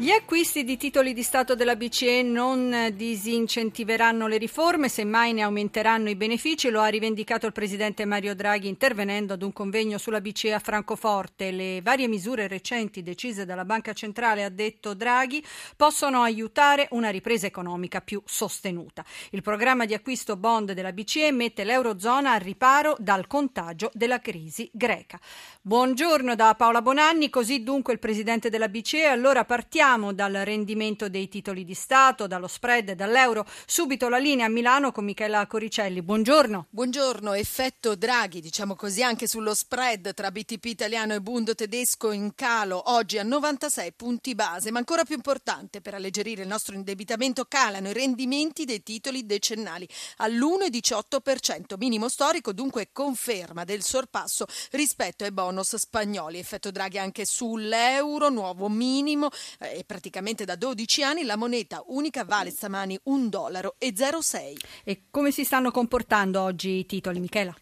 Gli acquisti di titoli di Stato della BCE non disincentiveranno le riforme, semmai ne aumenteranno i benefici, lo ha rivendicato il presidente Mario Draghi intervenendo ad un convegno sulla BCE a Francoforte. Le varie misure recenti decise dalla Banca Centrale, ha detto Draghi, possono aiutare una ripresa economica più sostenuta. Il programma di acquisto bond della BCE mette l'Eurozona al riparo dal contagio della crisi greca. Buongiorno da Paola Bonanni, così dunque il presidente della BCE. Allora partiamo Partiamo dal rendimento dei titoli di Stato, dallo spread, dall'euro. Subito la linea a Milano con Michela Coricelli. Buongiorno. Buongiorno. Effetto Draghi, diciamo così, anche sullo spread tra BTP italiano e Bundo tedesco in calo, oggi a 96 punti base. Ma ancora più importante, per alleggerire il nostro indebitamento, calano i rendimenti dei titoli decennali all'1,18%, minimo storico, dunque conferma del sorpasso rispetto ai bonus spagnoli. Effetto Draghi anche sull'euro, nuovo minimo. Eh, e praticamente da 12 anni la moneta unica vale stamani 1,06 dollaro. E come si stanno comportando oggi i titoli, Michela?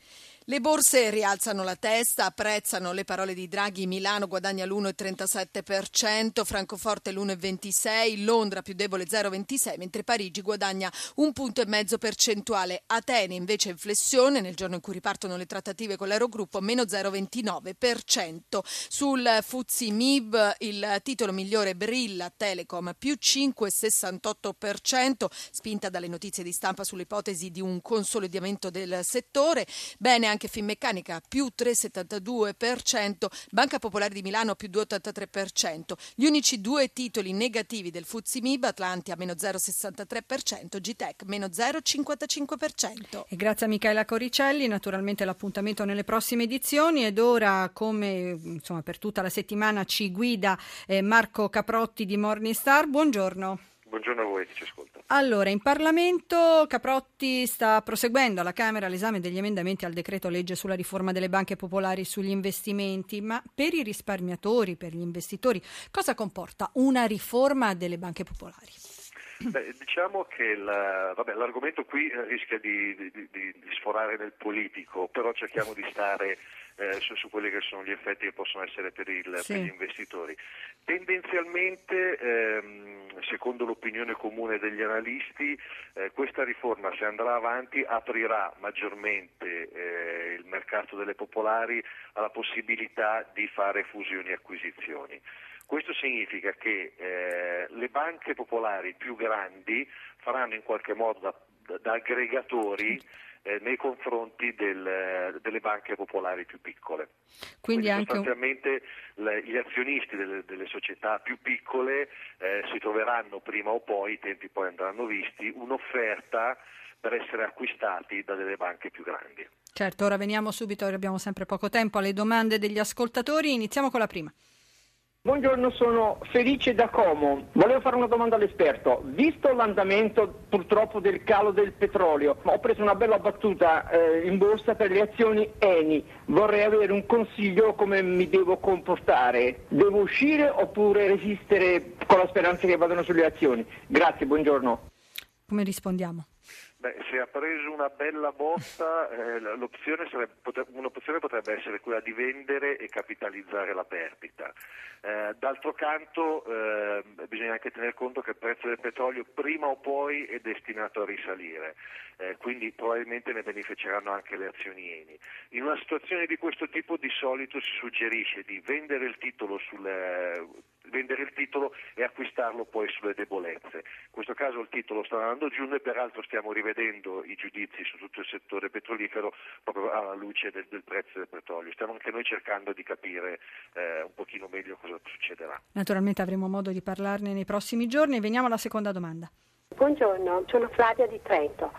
Le borse rialzano la testa, apprezzano le parole di Draghi. Milano guadagna l'1,37%, Francoforte l'1,26%, Londra più debole 0,26%, mentre Parigi guadagna un punto e mezzo percentuale. Atene invece in flessione nel giorno in cui ripartono le trattative con l'Eurogruppo, meno 0,29%. Sul Fuzzi Mib il titolo migliore brilla Telecom più 5,68%, spinta dalle notizie di stampa sull'ipotesi di un consolidamento del settore. Bene anche anche Finmeccanica più 3,72%, Banca Popolare di Milano più 2,83%. Gli unici due titoli negativi del Fuzimib, Atlantia meno 0,63%, Gtech meno 0,55%. E grazie a Michaela Coricelli, naturalmente l'appuntamento nelle prossime edizioni ed ora come insomma, per tutta la settimana ci guida eh, Marco Caprotti di Morningstar. Buongiorno. Buongiorno a voi che ci ascolta. Allora, in Parlamento Caprotti sta proseguendo alla Camera l'esame degli emendamenti al decreto legge sulla riforma delle banche popolari sugli investimenti, ma per i risparmiatori, per gli investitori, cosa comporta una riforma delle banche popolari? Beh, diciamo che la, vabbè, l'argomento qui rischia di, di, di, di, sforare nel politico, però cerchiamo di stare eh, su, su, quelli che sono gli effetti che possono essere per, il, sì. per gli investitori. Tendenzialmente, ehm, secondo l'opinione comune degli analisti, eh, questa riforma, se andrà avanti, aprirà maggiormente eh, il mercato delle popolari alla possibilità di fare fusioni e acquisizioni. Questo significa che eh, le banche popolari più grandi faranno in qualche modo da, da, da aggregatori eh, nei confronti del, delle banche popolari più piccole. Quindi, Quindi anche sostanzialmente un... le, gli azionisti delle, delle, società più piccole eh, si troveranno prima o poi, i tempi poi andranno visti, un'offerta per essere acquistati da delle banche più grandi. Certo, ora veniamo subito, abbiamo sempre poco tempo, alle domande degli ascoltatori. Iniziamo con la prima. Buongiorno, sono Felice da Como. Volevo fare una domanda all'esperto. Visto l'andamento purtroppo del calo del petrolio, ho preso una bella battuta eh, in borsa per le azioni Eni. Vorrei avere un consiglio come mi devo comportare. Devo uscire oppure resistere con la speranza che vadano sulle azioni? Grazie, buongiorno. Come rispondiamo? Beh, se ha preso una bella botta, eh, sarebbe, un'opzione potrebbe essere quella di vendere e capitalizzare la perdita. Eh, d'altro canto eh, bisogna anche tener conto che il prezzo del petrolio prima o poi è destinato a risalire, eh, quindi probabilmente ne beneficeranno anche le azioni Eni. In una situazione di questo tipo di solito si suggerisce di vendere il titolo sulle vendere il titolo e acquistarlo poi sulle debolezze. In questo caso il titolo sta andando giù e peraltro stiamo rivedendo i giudizi su tutto il settore petrolifero proprio alla luce del, del prezzo del petrolio. Stiamo anche noi cercando di capire eh, un pochino meglio cosa succederà. Naturalmente avremo modo di parlarne nei prossimi giorni. Veniamo alla seconda domanda. Buongiorno, sono Flavia di Trento.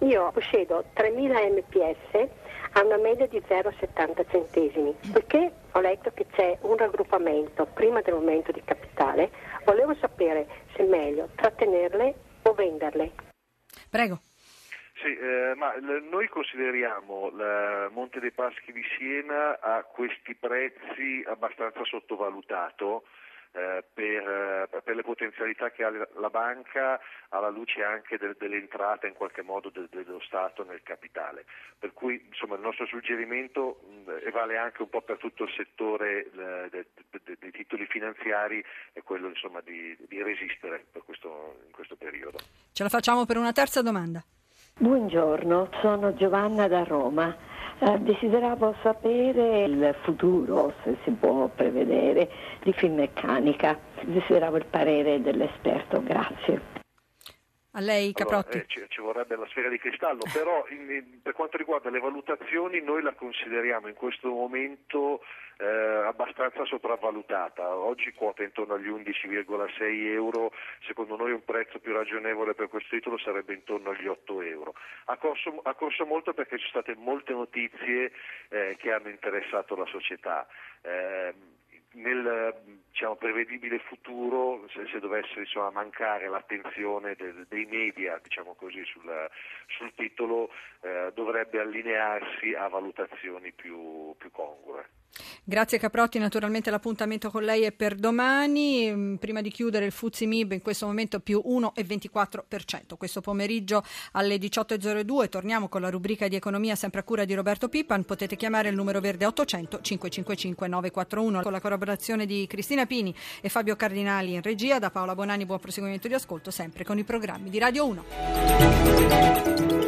Io possiedo 3.000 MPS a una media di 0,70 centesimi. Perché ho letto che c'è un raggruppamento prima del momento di capitale, volevo sapere se è meglio trattenerle o venderle. Prego. Sì, eh, ma l- noi consideriamo il Monte dei Paschi di Siena a questi prezzi abbastanza sottovalutato eh, per, per, le potenzialità che ha la banca alla luce anche del, dell'entrata in qualche modo del, dello Stato nel capitale. Per cui insomma, il nostro suggerimento mh, vale anche un po' per tutto il settore eh, dei, dei, dei titoli finanziari è quello insomma, di, di, resistere questo, in questo periodo. Ce la facciamo per una terza domanda. Buongiorno, sono Giovanna da Roma. Eh, desideravo sapere il futuro, se si può prevedere, di Finmeccanica. Desideravo il parere dell'esperto, grazie. A lei Caprotti. Allora, eh, ci, ci, vorrebbe la sfera di cristallo, però in, in, per quanto riguarda le valutazioni noi la consideriamo in questo momento eh, abbastanza sopravvalutata. Oggi quota intorno agli 11,6 euro, secondo noi un prezzo più ragionevole per questo titolo sarebbe intorno agli 8 euro. Ha corso, ha corso molto perché ci sono state molte notizie eh, che hanno interessato la società. Nel diciamo, prevedibile futuro, se, se dovesse insomma, mancare l'attenzione del, dei media diciamo così, sul, sul, titolo, eh, dovrebbe allinearsi a valutazioni più, più congrue. Grazie Caprotti, naturalmente l'appuntamento con lei è per domani. Mm, prima di chiudere il Fuzzi Mib in questo momento più 1,24%. Questo pomeriggio alle 18.02 torniamo con la rubrica di economia sempre a cura di Roberto Pippan. Potete chiamare il numero verde 800 555 941 con la collaborazione di Cristina Pini e Fabio Cardinali in regia. Da Paola Bonani buon proseguimento di ascolto sempre con i programmi di Radio 1.